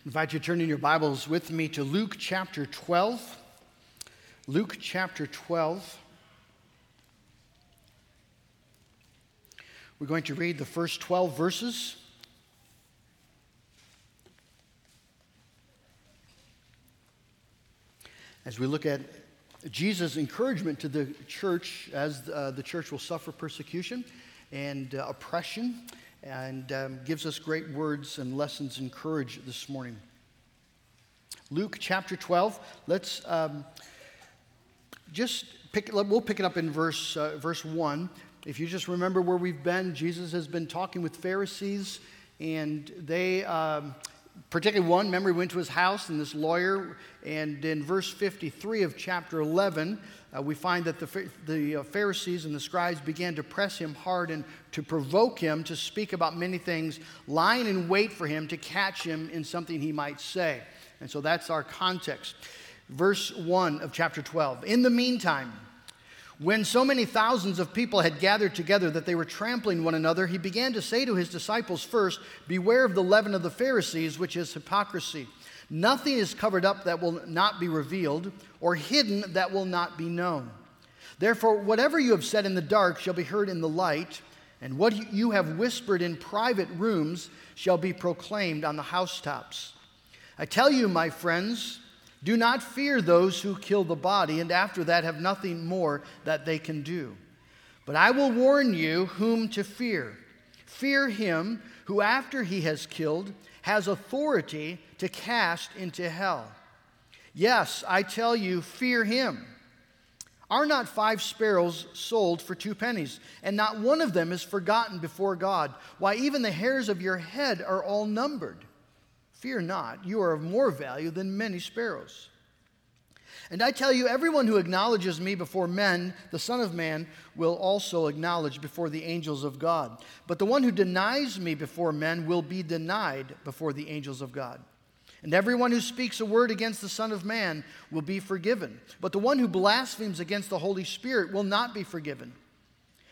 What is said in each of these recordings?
I invite you to turn in your Bibles with me to Luke chapter 12. Luke chapter 12. We're going to read the first 12 verses. As we look at Jesus' encouragement to the church as uh, the church will suffer persecution and uh, oppression and um, gives us great words and lessons and courage this morning. Luke chapter 12. Let's um, just pick, we'll pick it up in verse, uh, verse 1. If you just remember where we've been, Jesus has been talking with Pharisees, and they, um, particularly one, he went to his house, and this lawyer, and in verse 53 of chapter 11, uh, we find that the, the uh, Pharisees and the scribes began to press him hard and to provoke him to speak about many things, lying in wait for him to catch him in something he might say. And so that's our context. Verse 1 of chapter 12. In the meantime, when so many thousands of people had gathered together that they were trampling one another, he began to say to his disciples first, Beware of the leaven of the Pharisees, which is hypocrisy. Nothing is covered up that will not be revealed, or hidden that will not be known. Therefore, whatever you have said in the dark shall be heard in the light, and what you have whispered in private rooms shall be proclaimed on the housetops. I tell you, my friends, do not fear those who kill the body, and after that have nothing more that they can do. But I will warn you whom to fear. Fear him who, after he has killed, has authority to cast into hell. Yes, I tell you, fear him. Are not five sparrows sold for two pennies, and not one of them is forgotten before God? Why, even the hairs of your head are all numbered. Fear not, you are of more value than many sparrows. And I tell you, everyone who acknowledges me before men, the Son of Man, will also acknowledge before the angels of God. But the one who denies me before men will be denied before the angels of God. And everyone who speaks a word against the Son of Man will be forgiven. But the one who blasphemes against the Holy Spirit will not be forgiven.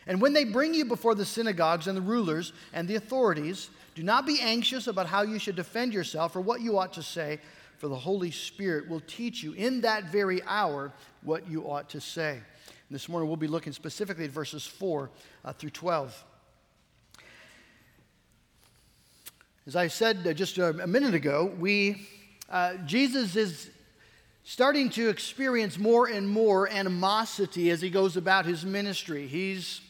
And when they bring you before the synagogues and the rulers and the authorities, do not be anxious about how you should defend yourself or what you ought to say for the Holy Spirit will teach you in that very hour what you ought to say. And this morning we'll be looking specifically at verses 4 uh, through 12. As I said uh, just a, a, minute ago, we, uh, Jesus is starting to experience more and more animosity as he goes about his ministry. He's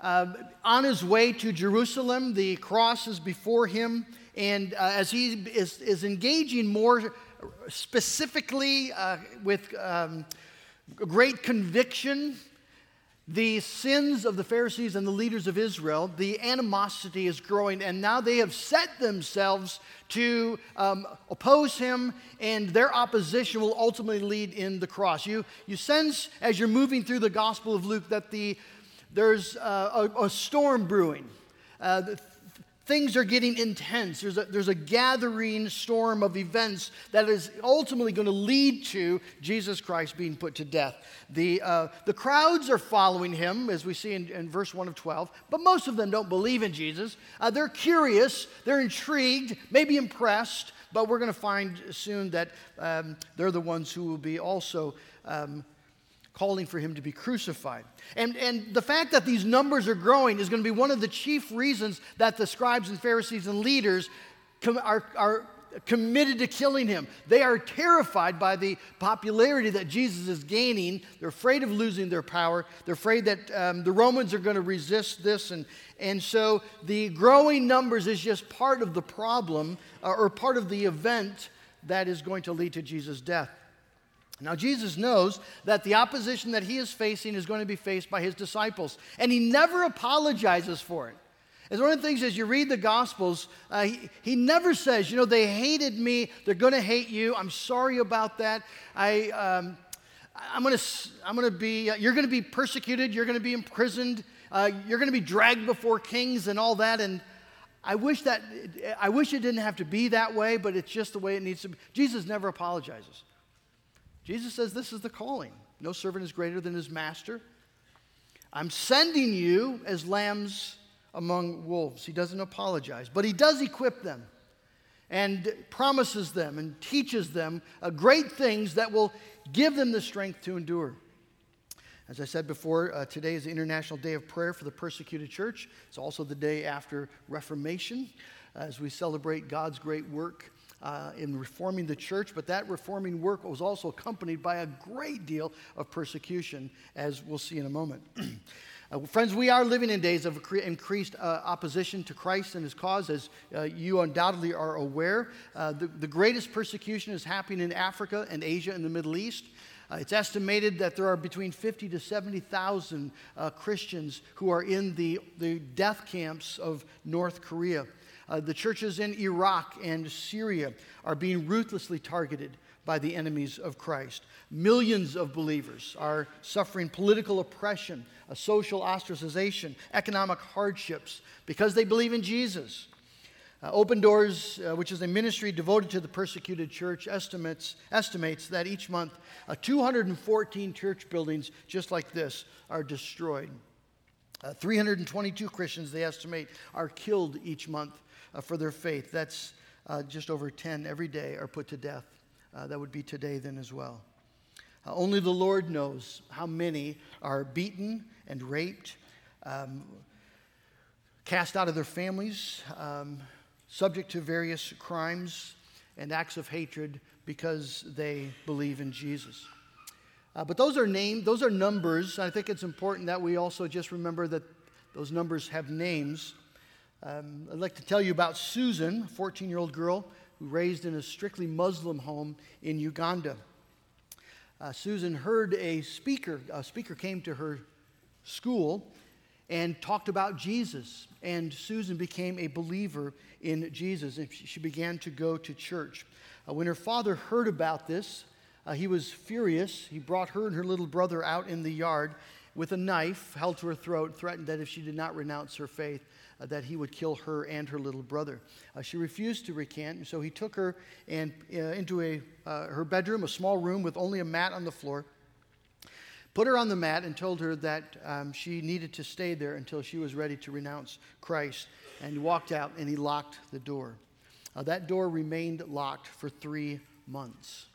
uh, on his way to Jerusalem, the cross is before him. And uh, as he is, is, engaging more specifically uh, with um, great conviction, the sins of the Pharisees and the leaders of Israel, the animosity is growing, and now they have set themselves to um, oppose him, and their opposition will ultimately lead in the cross. You, you sense as you're moving through the Gospel of Luke that the, there's uh, a, a, storm brewing. Uh, things are getting intense. There's a, there's a gathering storm of events that is ultimately going to lead to Jesus Christ being put to death. The, uh, the crowds are following him, as we see in, in, verse 1 of 12, but most of them don't believe in Jesus. Uh, they're curious, they're intrigued, maybe impressed, but we're going to find soon that um, they're the ones who will be also. Um, calling for him to be crucified. And, and the fact that these numbers are growing is going to be one of the chief reasons that the scribes and Pharisees and leaders com- are, are committed to killing him. They are terrified by the popularity that Jesus is gaining. They're afraid of losing their power. They're afraid that um, the Romans are going to resist this. And, and so the growing numbers is just part of the problem uh, or part of the event that is going to lead to Jesus' death. Now, Jesus knows that the opposition that he is facing is going to be faced by his disciples, and he never apologizes for it. It's one of the things as you read the Gospels, uh, he, he never says, you know, they hated me, they're going to hate you, I'm sorry about that. I, um, I'm going to I'm to be, uh, you're going to be persecuted, you're going to be imprisoned, uh, you're going to be dragged before kings and all that. And I wish that, I wish it didn't have to be that way, but it's just the way it needs to be. Jesus never apologizes. Jesus says this is the calling. No servant is greater than his master. I'm sending you as lambs among wolves. He doesn't apologize, but he does equip them. and promises them and teaches them uh, great things that will give them the strength to endure. As I said before, uh, today is the International Day of Prayer for the Persecuted Church. It's also the day after Reformation as we celebrate God's great work uh, in reforming the church, but that reforming work was also accompanied by a great deal of persecution, as we'll see in a moment. Uh, friends, we are living in days of increased uh, opposition to Christ and his cause, as uh, you undoubtedly are aware. Uh, the, the, greatest persecution is happening in Africa and Asia and the Middle East. Uh, it's estimated that there are between 50 to 70,000 uh, Christians who are in the, the death camps of North Korea. the churches in Iraq and Syria are being ruthlessly targeted by the enemies of Christ. Millions of believers are suffering political oppression, social ostracization, economic hardships because they believe in Jesus. Uh, Open Doors, uh, which is a ministry devoted to the persecuted church, estimates, estimates that each month uh, 214 church buildings just like this are destroyed. Uh, 322 Christians, they estimate, are killed each month uh, for their faith. That's uh, just over 10 every day are put to death. That would be today then as well. Only the Lord knows how many are beaten and raped, um, cast out of their families, um, subject to various crimes and acts of hatred because they believe in Jesus. Uh, but those are names, those are numbers. I think it's important that we also just remember that those numbers have names. Um, I'd like to tell you about Susan, a 14 year old girl who raised in a strictly Muslim home in Uganda. Uh, Susan heard a speaker, a speaker came to her school and talked about Jesus. And Susan became a believer in Jesus and she began to go to church. Uh, when her father heard about this, uh, he was furious. He brought her and her little brother out in the yard with a knife held to her throat, threatened that if she did not renounce her faith, uh, that he would kill her and her little brother. Uh, she refused to recant, and so he took her and, uh, into a, uh, her bedroom, a small room with only a mat on the floor, put her on the mat, and told her that um, she needed to stay there until she was ready to renounce Christ. And walked out and he locked the door. Uh, that door remained locked for three months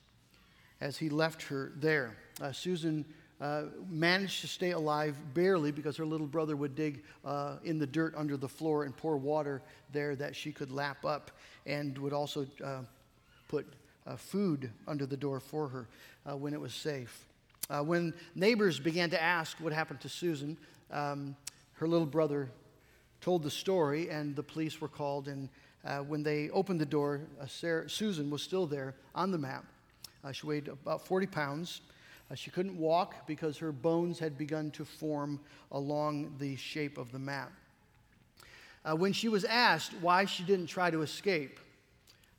as he left her there. Uh, Susan uh, managed to stay alive barely because her little brother would dig uh, in the dirt under the floor and pour water there that she could lap up and would also uh, put uh, food under the door for her when it was safe. When neighbors began to ask what happened to Susan, um, her little brother told the story, and the police were called. And when they opened the door, Sarah, Susan was still there on the map. she weighed about 40 pounds. Uh, she couldn't walk because her bones had begun to form along the shape of the map. Uh, when she was asked why she didn't try to escape,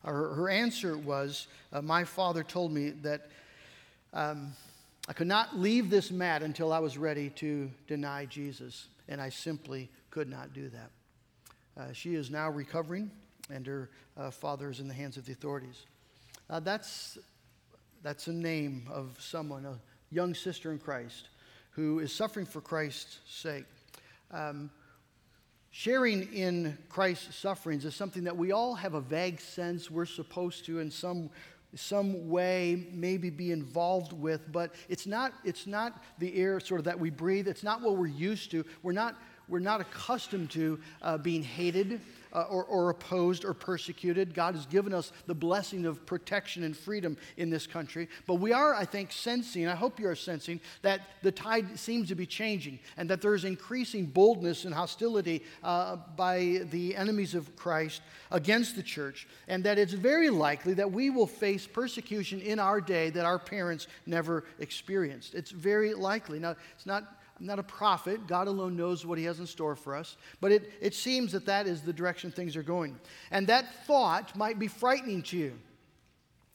uh, her, her answer was uh, My father told me that um, I could not leave this mat until I was ready to deny Jesus, and I simply could not do that. Uh, she is now recovering, and her uh, father is in the hands of the authorities. that's that's a name of someone, a young sister in Christ, who is suffering for Christ's sake. Um, sharing in Christ's sufferings is something that we all have a vague sense we're supposed to, in some some way maybe be involved with but it's not it's not the air sort of that we breathe. It's not what we're used to. We're not we're not accustomed to uh, being hated uh, or, or opposed or persecuted. God has given us the blessing of protection and freedom in this country. But we are, I think, sensing, I hope you are sensing, that the tide seems to be changing and that there's increasing boldness and hostility uh, by the enemies of Christ against the church, and that it's very likely that we will face persecution in our day that our parents never experienced. It's very likely. Now, it's not I'm not a prophet. God alone knows what He has in store for us. But it, it seems that that is the direction things are going. And that thought might be frightening to you.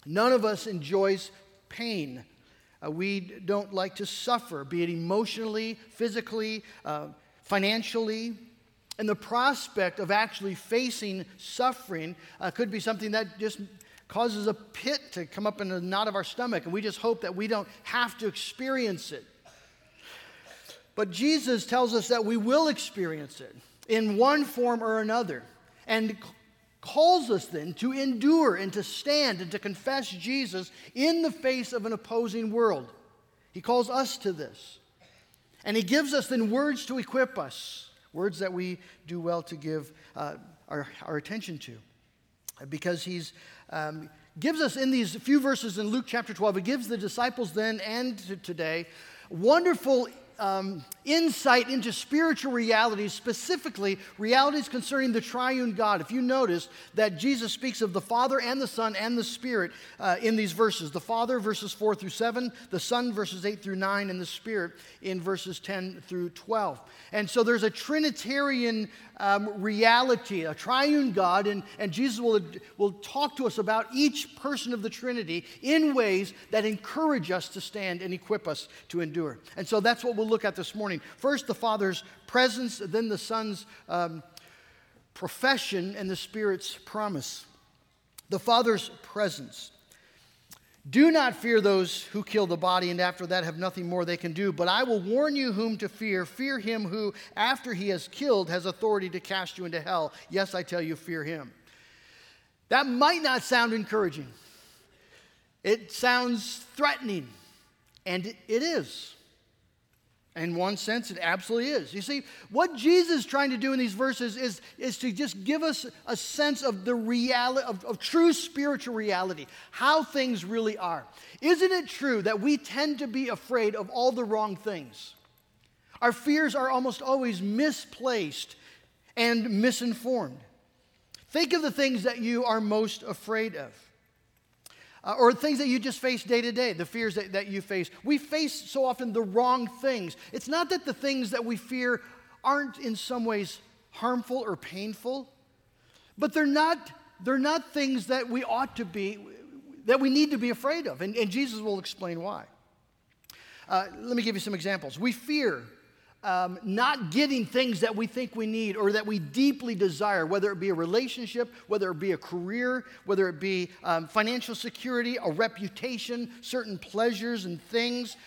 None of us enjoys pain. Uh, we don't like to suffer, be it emotionally, physically, uh, financially. And the prospect of actually facing suffering uh, could be something that just causes a pit to come up in the knot of our stomach, and we just hope that we don't have to experience it. But Jesus tells us that we will experience it in one form or another. And calls us then to endure and to stand and to confess Jesus in the face of an opposing world. He calls us to this. And He gives us then words to equip us, words that we do well to give uh, our, our attention to. Because He's. Um, gives us in these few verses in Luke chapter 12, it gives the disciples then and today wonderful um, insight into spiritual realities, specifically realities concerning the triune God. If you notice that Jesus speaks of the Father and the Son and the Spirit uh, in these verses the Father, verses 4 through 7, the Son, verses 8 through 9, and the Spirit in verses 10 through 12. And so there's a Trinitarian um, reality, a triune God, and, and Jesus will, will talk to us about each person of the Trinity in ways that encourage us to stand and equip us to endure. And so that's what we'll look at this morning. First, the Father's presence, then the Son's um, profession, and the Spirit's promise. The Father's presence. Do not fear those who kill the body, and after that have nothing more they can do. But I will warn you whom to fear. Fear him who, after he has killed, has authority to cast you into hell. Yes, I tell you, fear him. That might not sound encouraging. It sounds threatening, and it is. In one sense, it absolutely is. You see, what Jesus is trying to do in these verses is, is to just give us a sense of the reality, of, of true spiritual reality, how things really are. Isn't it true that we tend to be afraid of all the wrong things? Our fears are almost always misplaced and misinformed. Think of the things that you are most afraid of uh, or things that you just face day to day, the fears that, that you face. We face so often the wrong things. It's not that the things that we fear aren't in some ways harmful or painful, but they're not, they're not things that we ought to be, that we need to be afraid of. And, and Jesus will explain why. Uh, let me give you some examples. We fear um, not getting things that we think we need or that we deeply desire, whether it be a relationship, whether it be a career, whether it be um, financial security, a reputation, certain pleasures and things.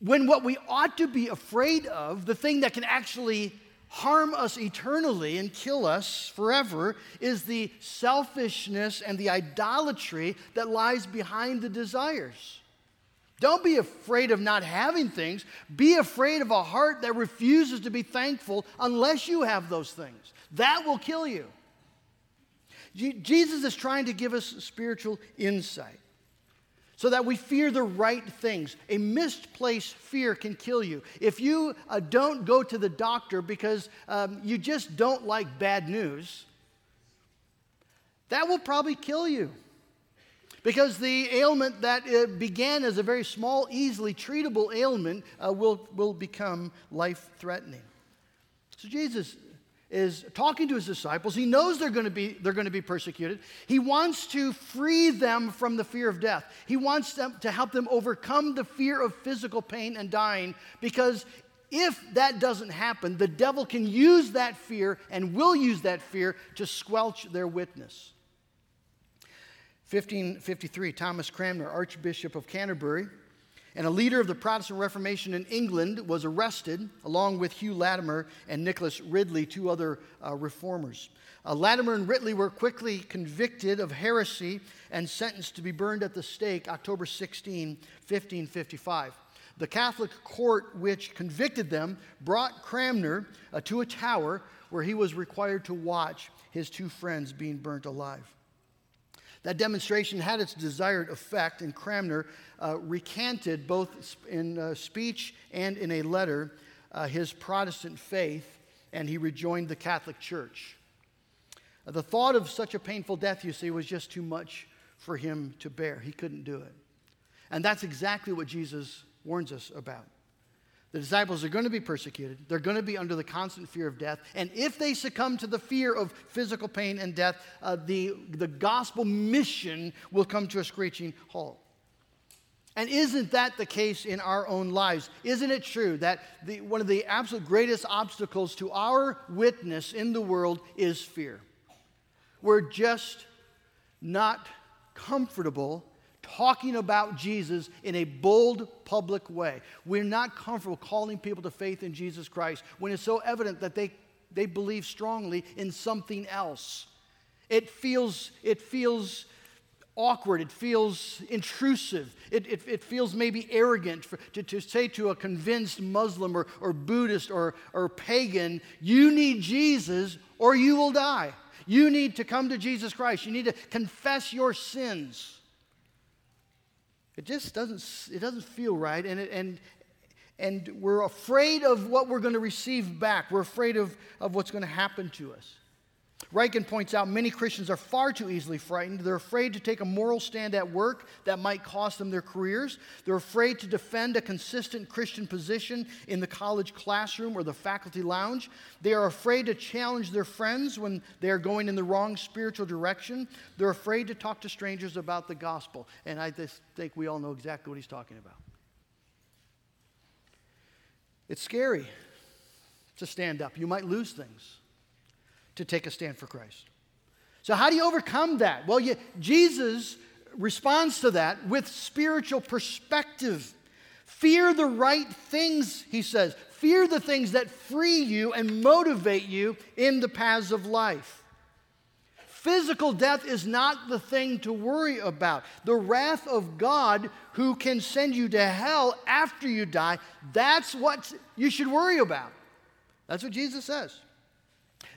When what we ought to be afraid of, the thing that can actually harm us eternally and kill us forever, is the selfishness and the idolatry that lies behind the desires. Don't be afraid of not having things. Be afraid of a heart that refuses to be thankful unless you have those things. That will kill you. Jesus is trying to give us spiritual insight so that we fear the right things. A misplaced fear can kill you. If you uh, don't go to the doctor because um, you just don't like bad news, that will probably kill you. Because the ailment that uh, began as a very small, easily treatable ailment uh, will, will become life threatening. So Jesus is talking to his disciples. He knows they're going, to be, they're going to be persecuted. He wants to free them from the fear of death. He wants them to help them overcome the fear of physical pain and dying because if that doesn't happen, the devil can use that fear and will use that fear to squelch their witness. 1553, Thomas Cranmer, Archbishop of Canterbury, and a leader of the Protestant Reformation in England, was arrested along with Hugh Latimer and Nicholas Ridley, two other uh, reformers. Uh, Latimer and Ridley were quickly convicted of heresy and sentenced to be burned at the stake October 16, 1555. The Catholic court which convicted them brought Cranmer uh, to a tower where he was required to watch his two friends being burnt alive. That demonstration had its desired effect, and Cranmer uh, recanted both in uh, speech and in a letter uh, his Protestant faith, and he rejoined the Catholic Church. Uh, the thought of such a painful death, you see, was just too much for him to bear. He couldn't do it. And that's exactly what Jesus warns us about. The disciples are going to be persecuted. They're going to be under the constant fear of death. And if they succumb to the fear of physical pain and death, uh, the, the gospel mission will come to a screeching halt. And isn't that the case in our own lives? Isn't it true that the, one of the absolute greatest obstacles to our witness in the world is fear? We're just not comfortable talking about Jesus in a bold public way. We're not comfortable calling people to faith in Jesus Christ when it's so evident that they, they believe strongly in something else. It feels, it feels awkward. It feels intrusive. It, it, it feels maybe arrogant for, to, to say to a convinced Muslim or, or Buddhist or, or pagan, you need Jesus or you will die. You need to come to Jesus Christ. You need to confess your sins. It just doesn't, it doesn't feel right. And, it, and, and we're afraid of what we're going to receive back. We're afraid of, of what's going to happen to us. Ryken points out many Christians are far too easily frightened. They're afraid to take a moral stand at work that might cost them their careers. They're afraid to defend a consistent Christian position in the college classroom or the faculty lounge. They are afraid to challenge their friends when they are going in the wrong spiritual direction. They're afraid to talk to strangers about the gospel. And I just think we all know exactly what he's talking about. It's scary to stand up. You might lose things to take a stand for Christ. So, how do you overcome that? Well, you, Jesus responds to that with spiritual perspective. Fear the right things, he says. Fear the things that free you and motivate you in the paths of life. Physical death is not the thing to worry about. The wrath of God, who can send you to hell after you die, that's what you should worry about. That's what Jesus says.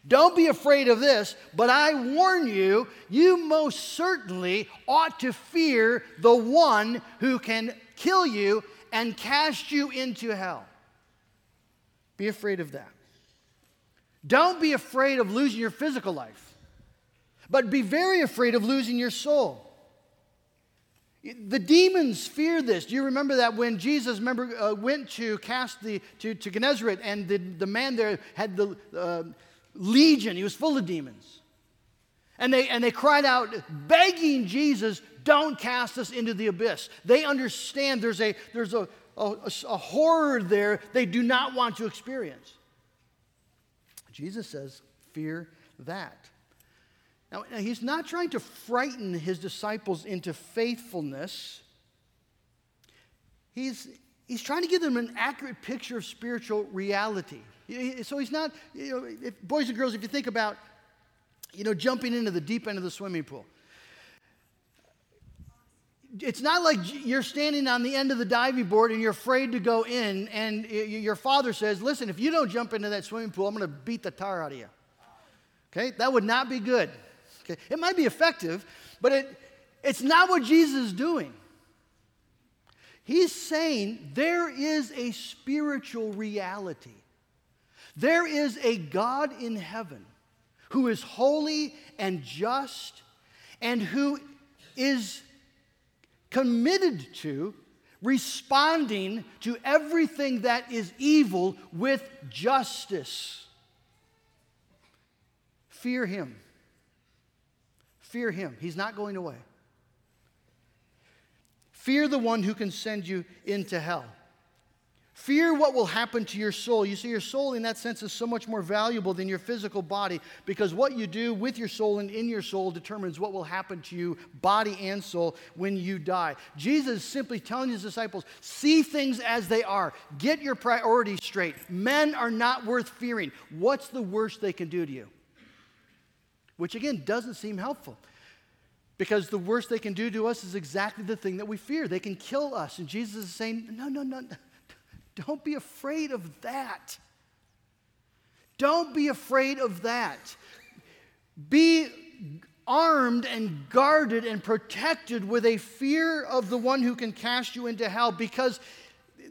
Don't be afraid of this, but I warn you, you most certainly ought to fear the one who can kill you and cast you into hell. Be afraid of that. Don't be afraid of losing your physical life, but be very afraid of losing your soul. The demons fear this. Do you remember that when Jesus remember, uh, went to cast the to, to Gennesaret and the, the man there had the uh, legion, he was full of demons. And they, and they cried out, begging Jesus, don't cast us into the abyss. They understand there's a, there's a, a, a horror there they do not want to experience. Jesus says, fear that. Now, he's not trying to frighten his disciples into faithfulness. He's, he's trying to give them an accurate picture of spiritual reality. So he's not, you know, if, boys and girls, if you think about, you know, jumping into the deep end of the swimming pool, it's not like you're standing on the end of the diving board and you're afraid to go in, and your father says, Listen, if you don't jump into that swimming pool, I'm going to beat the tar out of you. Okay? That would not be good. Okay? It might be effective, but it, it's not what Jesus is doing. He's saying there is a spiritual reality. There is a God in heaven who is holy and just and who is committed to responding to everything that is evil with justice. Fear him. Fear him. He's not going away. Fear the one who can send you into hell. Fear what will happen to your soul. You see, your soul, in that sense, is so much more valuable than your physical body because what you do with your soul and in your soul determines what will happen to you, body and soul, when you die. Jesus is simply telling his disciples see things as they are, get your priorities straight. Men are not worth fearing. What's the worst they can do to you? Which, again, doesn't seem helpful. Because the worst they can do to us is exactly the thing that we fear. They can kill us. And Jesus is saying, no, no, no. Don't be afraid of that. Don't be afraid of that. Be armed and guarded and protected with a fear of the one who can cast you into hell because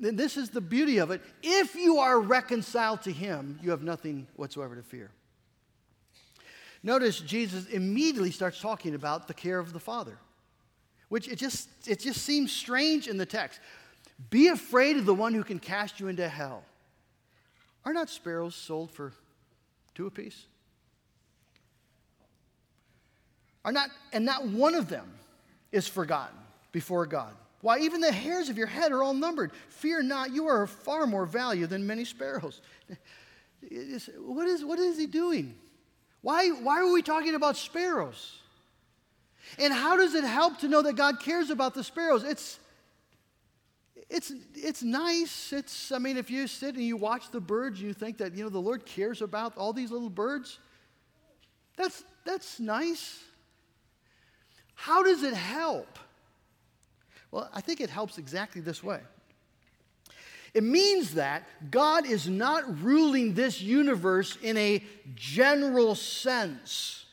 this is the beauty of it. If you are reconciled to him, you have nothing whatsoever to fear. Notice Jesus immediately starts talking about the care of the Father, which it just, it just seems strange in the text. Be afraid of the one who can cast you into hell. Are not sparrows sold for two apiece? Are not, and not one of them is forgotten before God. Why, even the hairs of your head are all numbered. Fear not, you are of far more value than many sparrows. what, is, what is he doing? Why, why are we talking about sparrows? And how does it help to know that God cares about the sparrows? It's, it's, it's nice. It's, I mean, if you sit and you watch the birds, you think that, you know, the Lord cares about all these little birds. That's, that's nice. How does it help? Well, I think it helps exactly this way. It means that God is not ruling this universe in a general sense.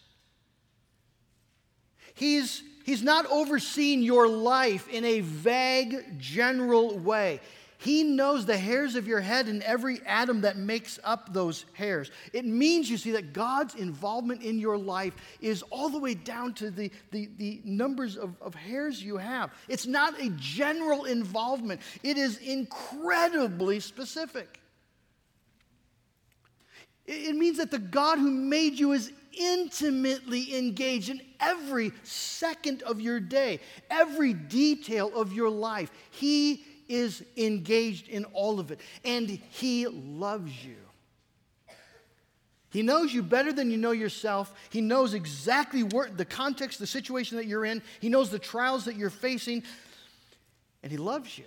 He's, he's not overseeing your life in a vague, general way. He knows the hairs of your head and every atom that makes up those hairs. It means, you see, that God's involvement in your life is all the way down to the, the, the numbers of, of hairs you have. It's not a general involvement, it is incredibly specific. It means that the God who made you is intimately engaged in every second of your day, every detail of your life. He is engaged in all of it, and He loves you. He knows you better than you know yourself. He knows exactly where, the context, the situation that you're in. He knows the trials that you're facing, and He loves you.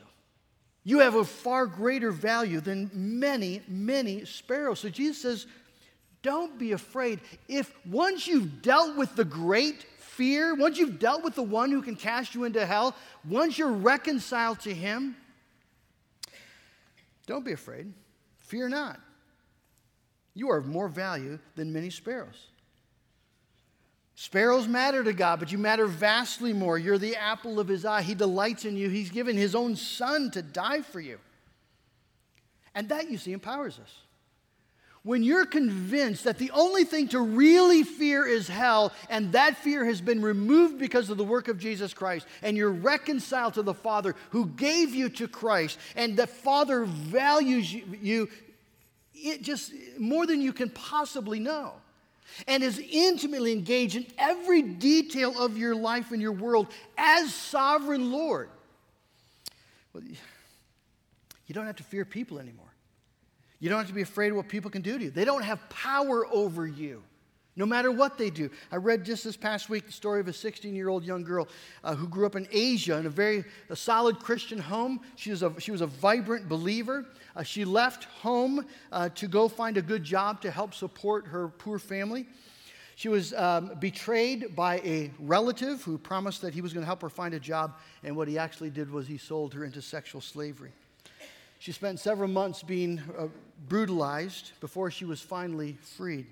You have a far greater value than many, many sparrows. So Jesus says, Don't be afraid. If once you've dealt with the great fear, once you've dealt with the one who can cast you into hell, once you're reconciled to Him, don't be afraid. Fear not. You are of more value than many sparrows. Sparrows matter to God, but you matter vastly more. You're the apple of his eye. He delights in you. He's given his own son to die for you. And that, you see, empowers us when you're convinced that the only thing to really fear is hell, and that fear has been removed because of the work of Jesus Christ, and you're reconciled to the Father who gave you to Christ, and the Father values you, it just more than you can possibly know, and is intimately engaged in every detail of your life and your world as sovereign Lord. Well, you don't have to fear people anymore. You don't have to be afraid of what people can do to you. They don't have power over you, no matter what they do. I read just this past week the story of a 16 year old young girl uh, who grew up in Asia in a very a solid Christian home. She was a, she was a vibrant believer. Uh, she left home uh, to go find a good job to help support her poor family. She was um, betrayed by a relative who promised that he was going to help her find a job, and what he actually did was he sold her into sexual slavery. She spent several months being uh, brutalized before she was finally freed.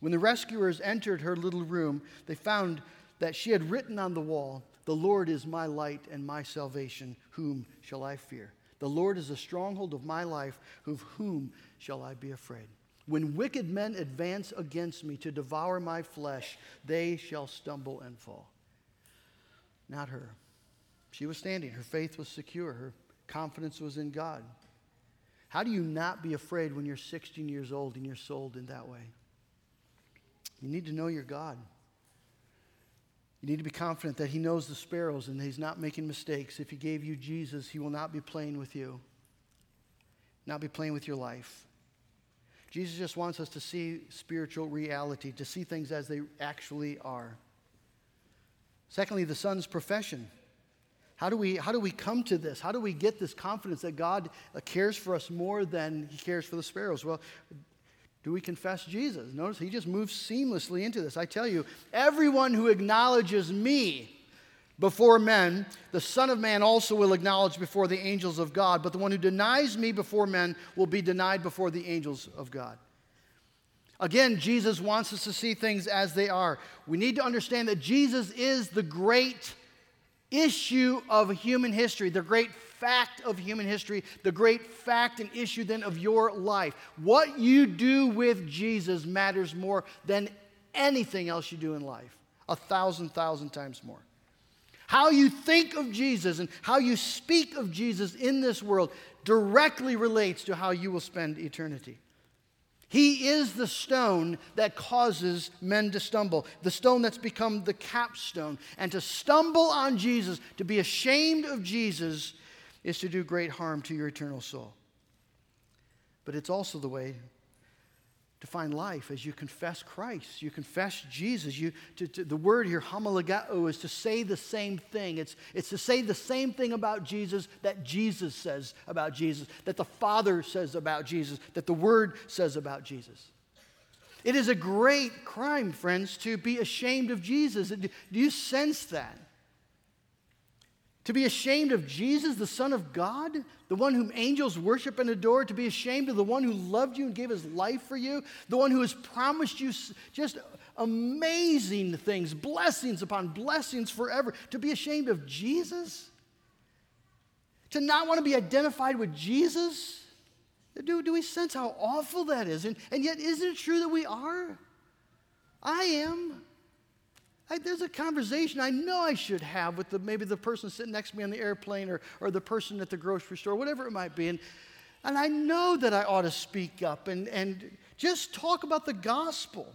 When the rescuers entered her little room, they found that she had written on the wall, The Lord is my light and my salvation. Whom shall I fear? The Lord is the stronghold of my life. Of whom shall I be afraid? When wicked men advance against me to devour my flesh, they shall stumble and fall. Not her. She was standing. Her faith was secure. Her confidence was in God. How do you not be afraid when you're 16 years old and you're sold in that way? You need to know your God. You need to be confident that He knows the sparrows and He's not making mistakes. If He gave you Jesus, He will not be playing with you, not be playing with your life. Jesus just wants us to see spiritual reality, to see things as they actually are. Secondly, the Son's profession. How do, we, how do we come to this? How do we get this confidence that God cares for us more than He cares for the sparrows? Well, do we confess Jesus? Notice He just moves seamlessly into this. I tell you, everyone who acknowledges me before men, the Son of Man also will acknowledge before the angels of God. But the one who denies me before men will be denied before the angels of God. Again, Jesus wants us to see things as they are. We need to understand that Jesus is the great issue of human history, the great fact of human history, the great fact and issue then of your life. What you do with Jesus matters more than anything else you do in life, a thousand, thousand times more. How you think of Jesus and how you speak of Jesus in this world directly relates to how you will spend eternity. He is the stone that causes men to stumble, the stone that's become the capstone. And to stumble on Jesus, to be ashamed of Jesus, is to do great harm to your eternal soul. But it's also the way to find life as you confess Christ. You confess Jesus. You, to, to, the word here, homologeo, is to say the same thing. It's, it's to say the same thing about Jesus that Jesus says about Jesus, that the Father says about Jesus, that the Word says about Jesus. It is a great crime, friends, to be ashamed of Jesus. Do you sense that? To be ashamed of Jesus, the Son of God, the one whom angels worship and adore, to be ashamed of the one who loved you and gave his life for you, the one who has promised you just amazing things, blessings upon blessings forever, to be ashamed of Jesus? To not want to be identified with Jesus? Do, do we sense how awful that is? And, and yet, isn't it true that we are? I am. I, there's a conversation I know I should have with the, maybe the person sitting next to me on the airplane or, or the person at the grocery store, whatever it might be. And, and I know that I ought to speak up and, and just talk about the gospel.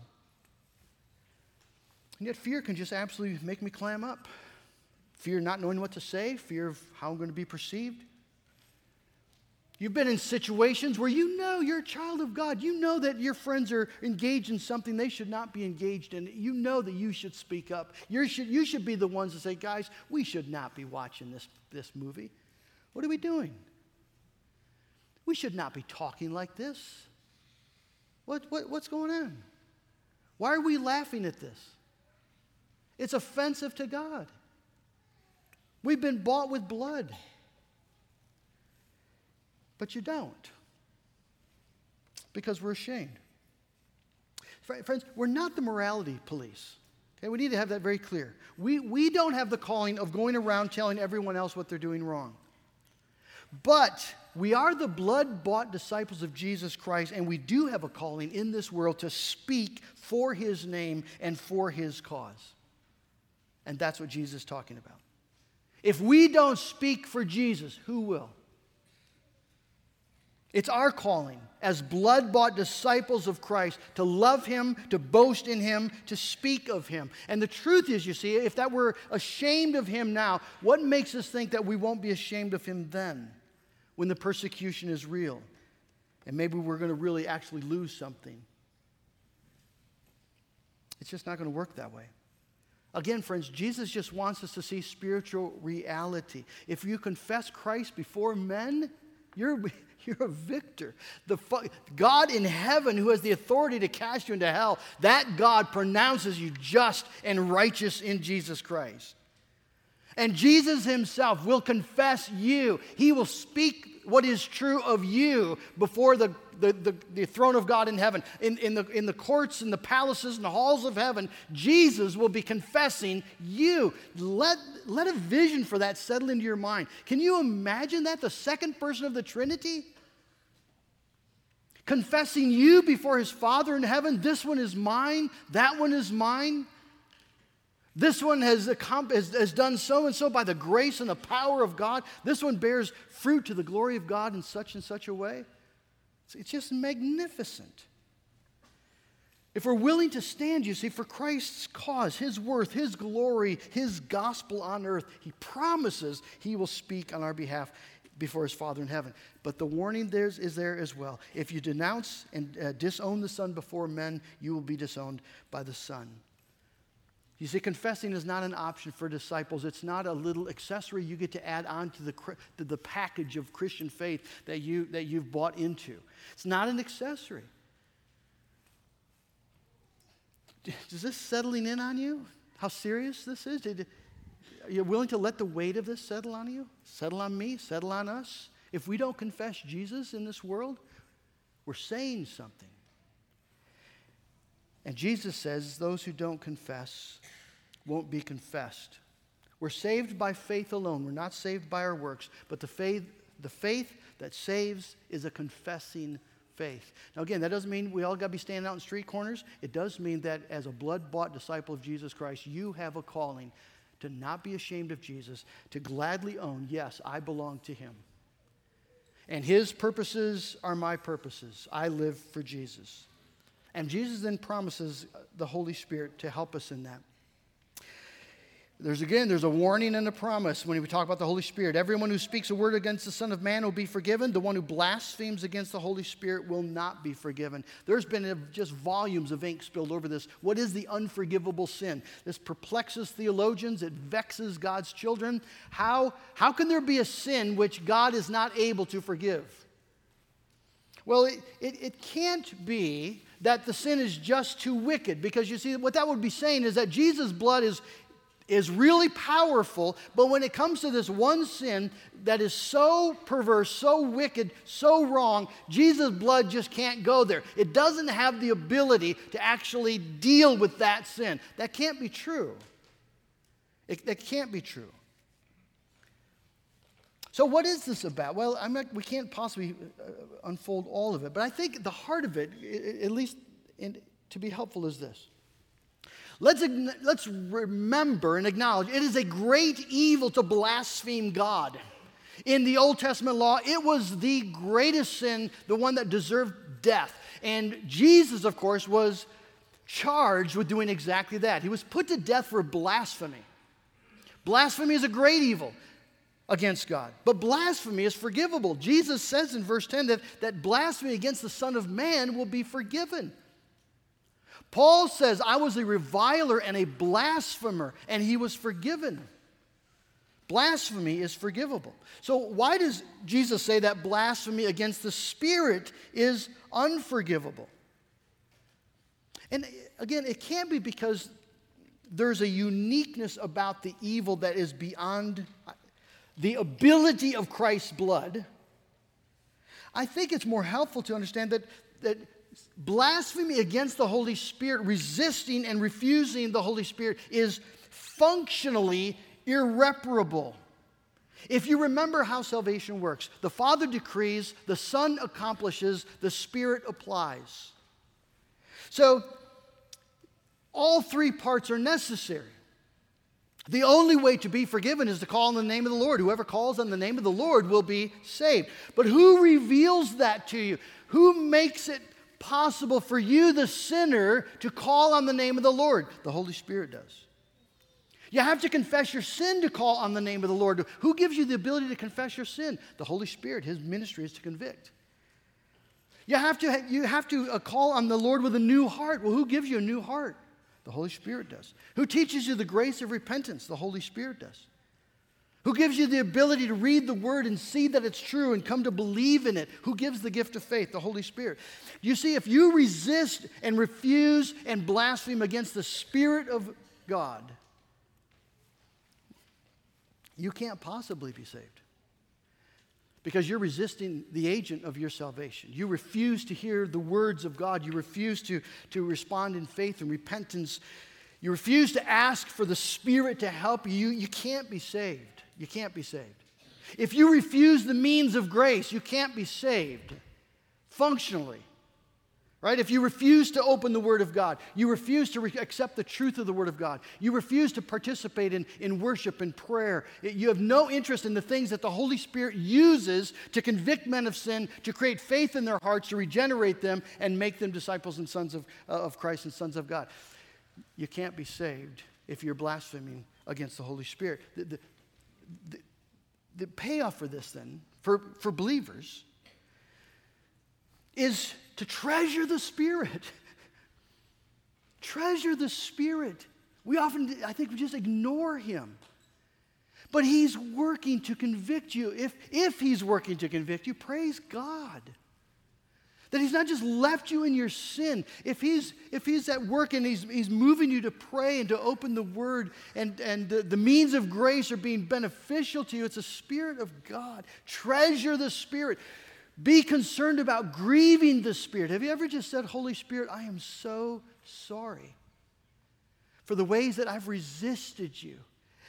And yet, fear can just absolutely make me clam up. Fear not knowing what to say, fear of how I'm going to be perceived. You've been in situations where you know you're a child of God. You know that your friends are engaged in something they should not be engaged in. You know that you should speak up. You should, you should be the ones to say, guys, we should not be watching this, this movie. What are we doing? We should not be talking like this. What, what, what's going on? Why are we laughing at this? It's offensive to God. We've been bought with blood but you don't because we're ashamed. Friends, we're not the morality police. Okay, we need to have that very clear. We, we don't have the calling of going around telling everyone else what they're doing wrong. But we are the blood bought disciples of Jesus Christ, and we do have a calling in this world to speak for his name and for his cause. And that's what Jesus is talking about. If we don't speak for Jesus, who will? It's our calling as blood bought disciples of Christ to love Him, to boast in Him, to speak of Him. And the truth is, you see, if that we're ashamed of Him now, what makes us think that we won't be ashamed of Him then when the persecution is real? And maybe we're going to really actually lose something. It's just not going to work that way. Again, friends, Jesus just wants us to see spiritual reality. If you confess Christ before men, you're, you're a victor. The God in heaven, who has the authority to cast you into hell, that God pronounces you just and righteous in Jesus Christ. And Jesus himself will confess you. He will speak what is true of you before the, the, the, the, throne of God in heaven. In, in, the, in the courts, in the palaces, in the halls of heaven, Jesus will be confessing you. Let, let a vision for that settle into your mind. Can you imagine that? The second person of the Trinity? Confessing you before his Father in heaven. This one is mine, that one is mine. This one has, has, done so and so by the grace and the power of God. This one bears fruit to the glory of God in such and such a way. It's, it's just magnificent. If we're willing to stand, you see, for Christ's cause, His worth, His glory, His gospel on earth, He promises He will speak on our behalf before His Father in heaven. But the warning there is there as well. If you denounce and uh, disown the Son before men, you will be disowned by the Son. You see, confessing is not an option for disciples. It's not a little accessory you get to add on to the, to the package of Christian faith that, you, that you've bought into. It's not an accessory. Is this settling in on you? How serious this is? Did, are you willing to let the weight of this settle on you? Settle on me? Settle on us? If we don't confess Jesus in this world, we're saying something. And Jesus says those who don't confess won't be confessed. We're saved by faith alone. We're not saved by our works, but the faith, the faith that saves is a confessing faith. Now, again, that doesn't mean we all got to be standing out in street corners. It does mean that as a blood bought disciple of Jesus Christ, you have a calling to not be ashamed of Jesus, to gladly own, yes, I belong to him. And his purposes are my purposes. I live for Jesus. And Jesus then promises uh, the Holy Spirit to help us in that. There's again, there's a warning and a promise when we talk about the Holy Spirit. Everyone who speaks a word against the Son of Man will be forgiven. The one who blasphemes against the Holy Spirit will not be forgiven. There's been uh, just volumes of ink spilled over this. What is the unforgivable sin? This perplexes theologians, it vexes God's children. How, how can there be a sin which God is not able to forgive? Well, it, it, it, can't be that the sin is just too wicked because you see, what that would be saying is that Jesus' blood is, is really powerful, but when it comes to this one sin that is so perverse, so wicked, so wrong, Jesus' blood just can't go there. It doesn't have the ability to actually deal with that sin. That can't be true. That can't be true. So, what is this about? Well, not, we can't possibly uh, unfold all of it, but I think the heart of it, at least in, to be helpful, is this. Let's, let's remember and acknowledge it is a great evil to blaspheme God. In the Old Testament law, it was the greatest sin, the one that deserved death. And Jesus, of course, was charged with doing exactly that. He was put to death for blasphemy. Blasphemy is a great evil against God. But blasphemy is forgivable. Jesus says in verse 10 that, that blasphemy against the Son of Man will be forgiven. Paul says, I was a reviler and a blasphemer, and he was forgiven. Blasphemy is forgivable. So, why does Jesus say that blasphemy against the Spirit is unforgivable? And again, it can't be because there's a uniqueness about the evil that is beyond the ability of Christ's blood, I think it's more helpful to understand that, that blasphemy against the Holy Spirit, resisting and refusing the Holy Spirit, is functionally irreparable. If you remember how salvation works, the Father decrees, the Son accomplishes, the Spirit applies. So, all three parts are necessary. The only way to be forgiven is to call on the name of the Lord. Whoever calls on the name of the Lord will be saved. But who reveals that to you? Who makes it possible for you, the sinner, to call on the name of the Lord? The Holy Spirit does. You have to confess your sin to call on the name of the Lord. Who gives you the ability to confess your sin? The Holy Spirit. His ministry is to convict. You have to, you have to uh, call on the Lord with a new heart. Well, who gives you a new heart? The Holy Spirit does. Who teaches you the grace of repentance? The Holy Spirit does. Who gives you the ability to read the word and see that it's true and come to believe in it? Who gives the gift of faith? The Holy Spirit. You see, if you resist and refuse and blaspheme against the Spirit of God, you can't possibly be saved because you're resisting the agent of your salvation. You refuse to hear the words of God. You refuse to, to respond in faith and repentance. You refuse to ask for the Spirit to help you. You can't be saved. You can't be saved. If you refuse the means of grace, you can't be saved functionally right? If you refuse to open the Word of God, you refuse to re- accept the truth of the Word of God, you refuse to participate in, in worship and prayer, you have no interest in the things that the Holy Spirit uses to convict men of sin, to create faith in their hearts, to regenerate them, and make them disciples and sons of, uh, of Christ and sons of God. You can't be saved if you're blaspheming against the Holy Spirit. The, the, the, the payoff for this, then, for, for believers, is to treasure the Spirit. treasure the Spirit. We often, I think, we just ignore Him. But He's working to convict you. If, if He's working to convict you, praise God. That He's not just left you in your sin. If He's, if he's at work and he's, he's moving you to pray and to open the Word and, and the, the means of grace are being beneficial to you, it's the Spirit of God. Treasure the Spirit. Be concerned about grieving the Spirit. Have you ever just said, Holy Spirit, I am so sorry for the ways that I've resisted you?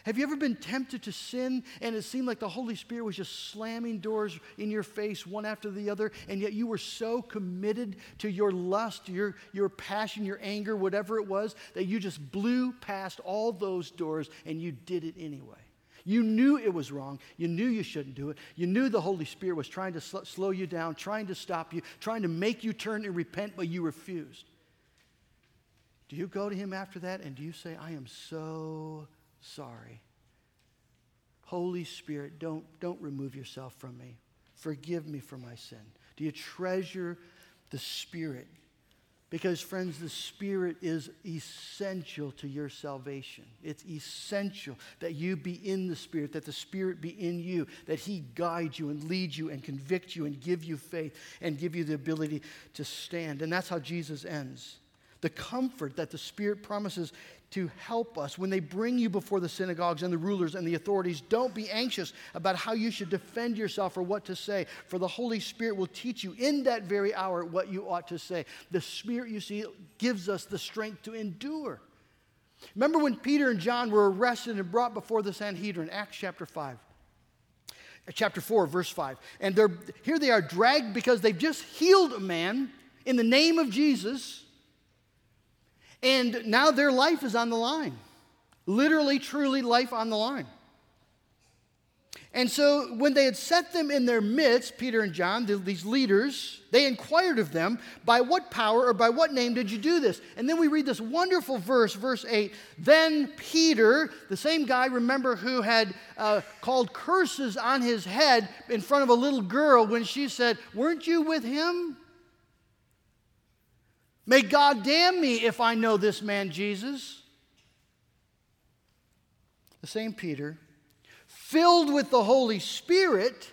Have you ever been tempted to sin and it seemed like the Holy Spirit was just slamming doors in your face one after the other, and yet you were so committed to your lust, your, your passion, your anger, whatever it was, that you just blew past all those doors and you did it anyway? You knew it was wrong. You knew you shouldn't do it. You knew the Holy Spirit was trying to sl- slow you down, trying to stop you, trying to make you turn and repent, but you refused. Do you go to Him after that and do you say, I am so sorry? Holy Spirit, don't, don't remove yourself from me. Forgive me for my sin. Do you treasure the Spirit Because, friends, the Spirit is essential to your salvation. It's essential that you be in the Spirit, that the Spirit be in you, that He guide you and lead you and convict you and give you faith and give you the ability to stand. And that's how Jesus ends. The comfort that the Spirit promises to help us. When they bring you before the synagogues and the rulers and the authorities, don't be anxious about how you should defend yourself or what to say, for the Holy Spirit will teach you in that very hour what you ought to say. The Spirit, you see, gives us the strength to endure. Remember when Peter and John were arrested and brought before the Sanhedrin, Acts chapter 5 uh, chapter 4 verse 5 and they're here they are dragged because they've just healed a man in the name of jesus and now their life is on the line. Literally, truly, life on the line. And so, when they had set them in their midst, Peter and John, these leaders, they inquired of them, By what power or by what name did you do this? And then we read this wonderful verse, verse 8. Then Peter, the same guy, remember, who had uh, called curses on his head in front of a little girl when she said, Weren't you with him? May God damn me if I know this man Jesus. The same Peter, filled with the Holy Spirit,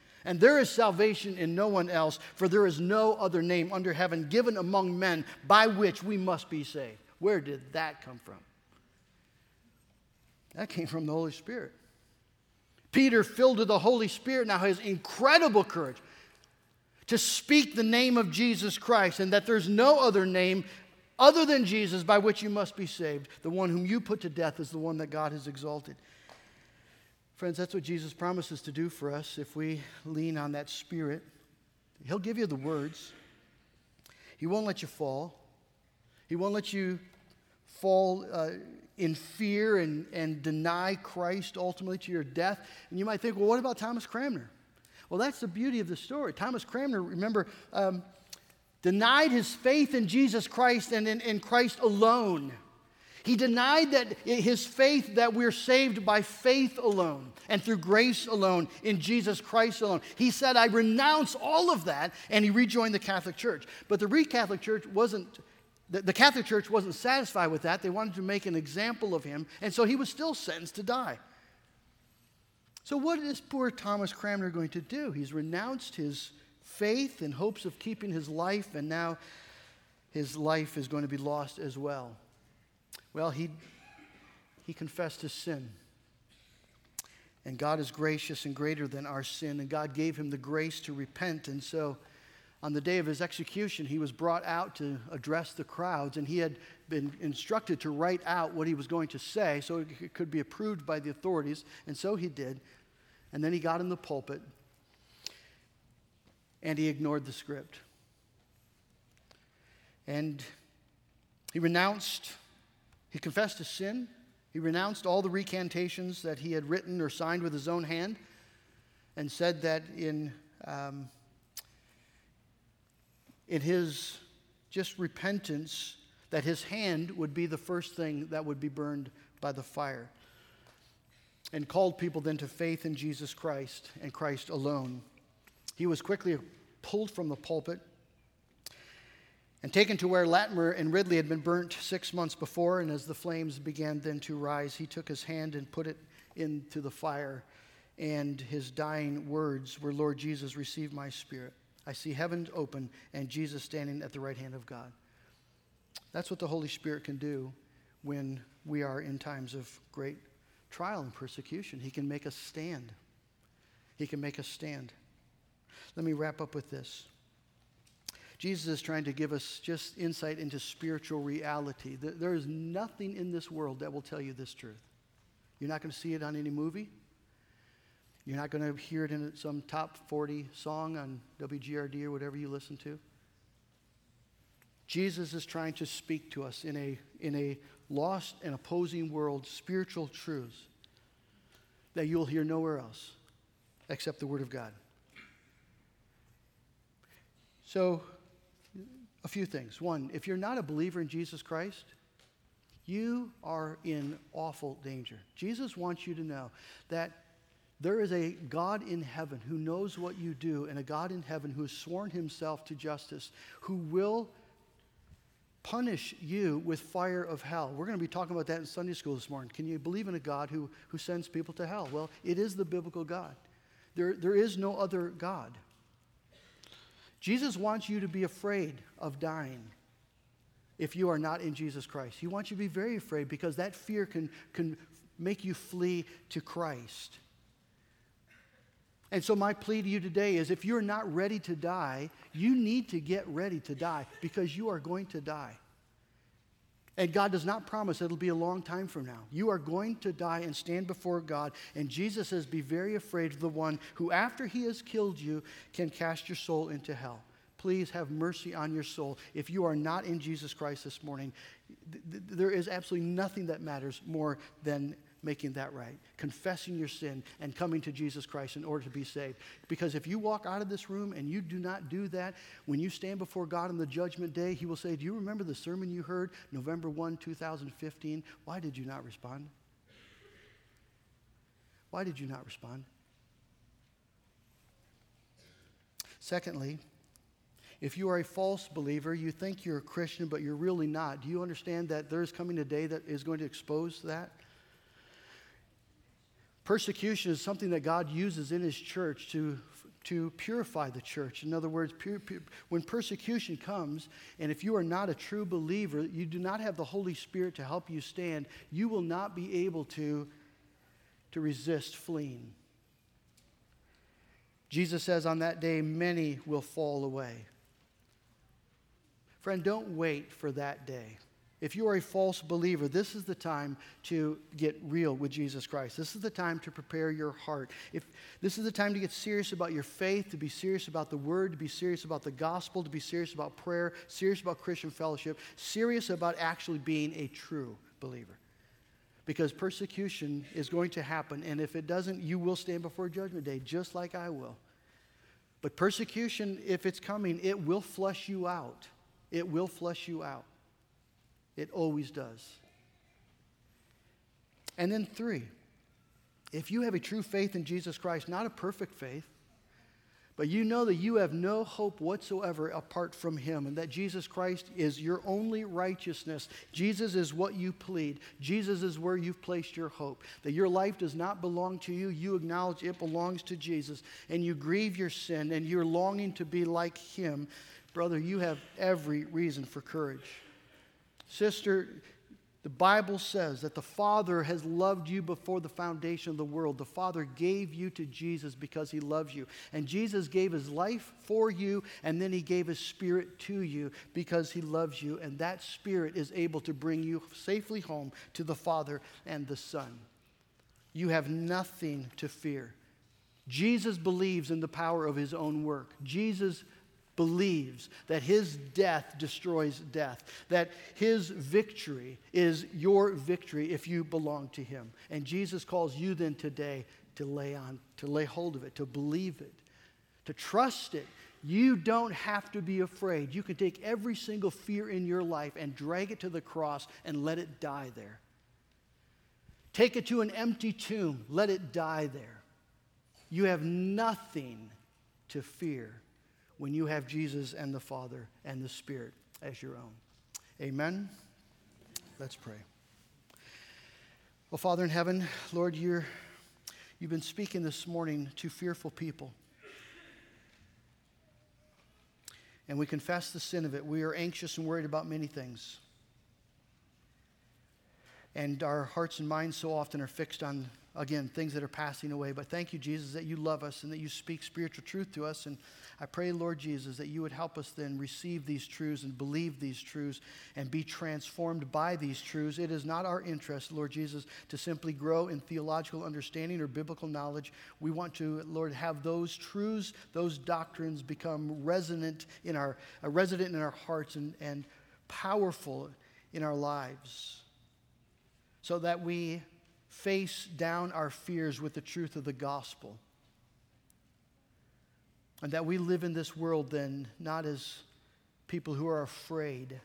And there is salvation in no one else, for there is no other name under heaven given among men by which we must be saved. Where did that come from? That came from the Holy Spirit. Peter, filled with the Holy Spirit, now has incredible courage to speak the name of Jesus Christ and that there's no other name other than Jesus by which you must be saved. The one whom you put to death is the one that God has exalted. Friends, that's what Jesus promises to do for us if we lean on that Spirit. He'll give you the words, He won't let you fall, He won't let you fall uh, in fear and, and deny Christ ultimately to your death. And you might think, well, what about Thomas Cranmer? Well, that's the beauty of the story. Thomas Cranmer, remember, um, denied his faith in Jesus Christ and in, in Christ alone. He denied that his faith that we're saved by faith alone and through grace alone in Jesus Christ alone. He said, I renounce all of that, and he rejoined the Catholic Church. But the re Catholic Church wasn't, the Catholic Church wasn't satisfied with that. They wanted to make an example of him, and so he was still sentenced to die. So, what is poor Thomas Cranmer going to do? He's renounced his faith in hopes of keeping his life, and now his life is going to be lost as well. Well, he, he confessed his sin. And God is gracious and greater than our sin, and God gave him the grace to repent. And so, on the day of his execution, he was brought out to address the crowds, and he had been instructed to write out what he was going to say so it could be approved by the authorities. And so he did. And then he got in the pulpit, and he ignored the script. And he renounced he confessed his sin. He renounced all the recantations that he had written or signed with his own hand and said that in, um, in his just repentance, that his hand would be the first thing that would be burned by the fire. And called people then to faith in Jesus Christ and Christ alone. He was quickly pulled from the pulpit and taken to where Latimer and Ridley had been burnt six months before. And as the flames began then to rise, he took his hand and put it into the fire. And his dying words were, Lord Jesus, receive my spirit. I see heaven open and Jesus standing at the right hand of God. That's what the Holy Spirit can do when we are in times of great trial and persecution. He can make us stand. He can make us stand. Let me wrap up with this. Jesus is trying to give us just insight into spiritual reality. There is nothing in this world that will tell you this truth. You're not going to see it on any movie. You're not going to hear it in some top 40 song on WGRD or whatever you listen to. Jesus is trying to speak to us in a, in a lost and opposing world, spiritual truths that you'll hear nowhere else except the Word of God. So, a few things. One, if you're not a believer in Jesus Christ, you are in awful danger. Jesus wants you to know that there is a God in heaven who knows what you do, and a God in heaven who has sworn himself to justice, who will punish you with fire of hell. We're going to be talking about that in Sunday school this morning. Can you believe in a God who, who sends people to hell? Well, it is the biblical God. There, there is no other God. Jesus wants you to be afraid of dying if you are not in Jesus Christ. He wants you to be very afraid because that fear can, can make you flee to Christ. And so, my plea to you today is if you're not ready to die, you need to get ready to die because you are going to die. And God does not promise it'll be a long time from now. You are going to die and stand before God. And Jesus says, Be very afraid of the one who, after he has killed you, can cast your soul into hell. Please have mercy on your soul. If you are not in Jesus Christ this morning, th- th- there is absolutely nothing that matters more than making that right, confessing your sin, and coming to Jesus Christ in order to be saved. Because if you walk out of this room and you do not do that, when you stand before God on the judgment day, He will say, Do you remember the sermon you heard November 1, 2015? Why did you not respond? Why did you not respond? Secondly, if you are a false believer, you think you're a Christian, but you're really not. Do you understand that there's coming a day that is going to expose that? Persecution is something that God uses in His church to, to purify the church. In other words, when persecution comes, and if you are not a true believer, you do not have the Holy Spirit to help you stand, you will not be able to, to resist fleeing. Jesus says, On that day, many will fall away. Friend, don't wait for that day. If you are a false believer, this is the time to get real with Jesus Christ. This is the time to prepare your heart. If this is the time to get serious about your faith, to be serious about the word, to be serious about the gospel, to be serious about prayer, serious about Christian fellowship, serious about actually being a true believer. Because persecution is going to happen, and if it doesn't, you will stand before judgment day, just like I will. But persecution, if it's coming, it will flush you out. It will flush you out. It always does. And then, three, if you have a true faith in Jesus Christ, not a perfect faith, but you know that you have no hope whatsoever apart from Him, and that Jesus Christ is your only righteousness. Jesus is what you plead. Jesus is where you've placed your hope. That your life does not belong to you. You acknowledge it belongs to Jesus, and you grieve your sin, and you're longing to be like Him. Brother, you have every reason for courage. Sister, the Bible says that the Father has loved you before the foundation of the world. The Father gave you to Jesus because he loves you. And Jesus gave his life for you, and then he gave his spirit to you because he loves you. And that spirit is able to bring you safely home to the Father and the Son. You have nothing to fear. Jesus believes in the power of his own work. Jesus believes that his death destroys death, that his victory is your victory if you belong to him. And Jesus calls you then today to lay on, to lay hold of it, to believe it, to trust it. You don't have to be afraid. You can take every single fear in your life and drag it to the cross and let it die there. Take it to an empty tomb, let it die there. You have nothing to fear when you have Jesus and the Father and the Spirit as your own. Amen. Let's pray. Well, Father in heaven, Lord, you're, you've been speaking this morning to fearful people. And we confess the sin of it. We are anxious and worried about many things. And our hearts and minds so often are fixed on, again, things that are passing away. But thank you, Jesus, that you love us and that you speak spiritual truth to us. And I pray, Lord Jesus, that you would help us then receive these truths and believe these truths and be transformed by these truths. It is not our interest, Lord Jesus, to simply grow in theological understanding or biblical knowledge. We want to, Lord, have those truths, those doctrines become resonant in our, uh, resident in our hearts and, and powerful in our lives so that we face down our fears with the truth of the gospel. And that we live in this world then not as people who are afraid,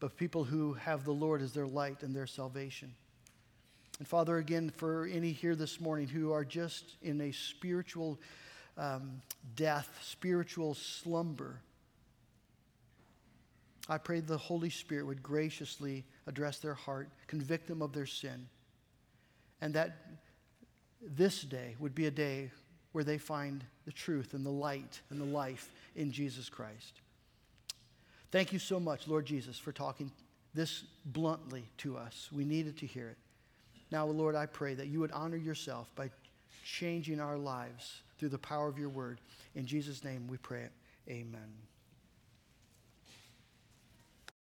but people who have the Lord as their light and their salvation. And Father, again, for any here this morning who are just in a spiritual um, death, spiritual slumber, I pray the Holy Spirit would graciously address their heart, convict them of their sin, and that this day would be a day where they find the truth and the light and the life in Jesus Christ. Thank you so much, Lord Jesus, for talking this bluntly to us. We needed to hear it. Now, Lord, I pray that you would honor yourself by changing our lives through the power of your word. In Jesus' name we pray. Amen.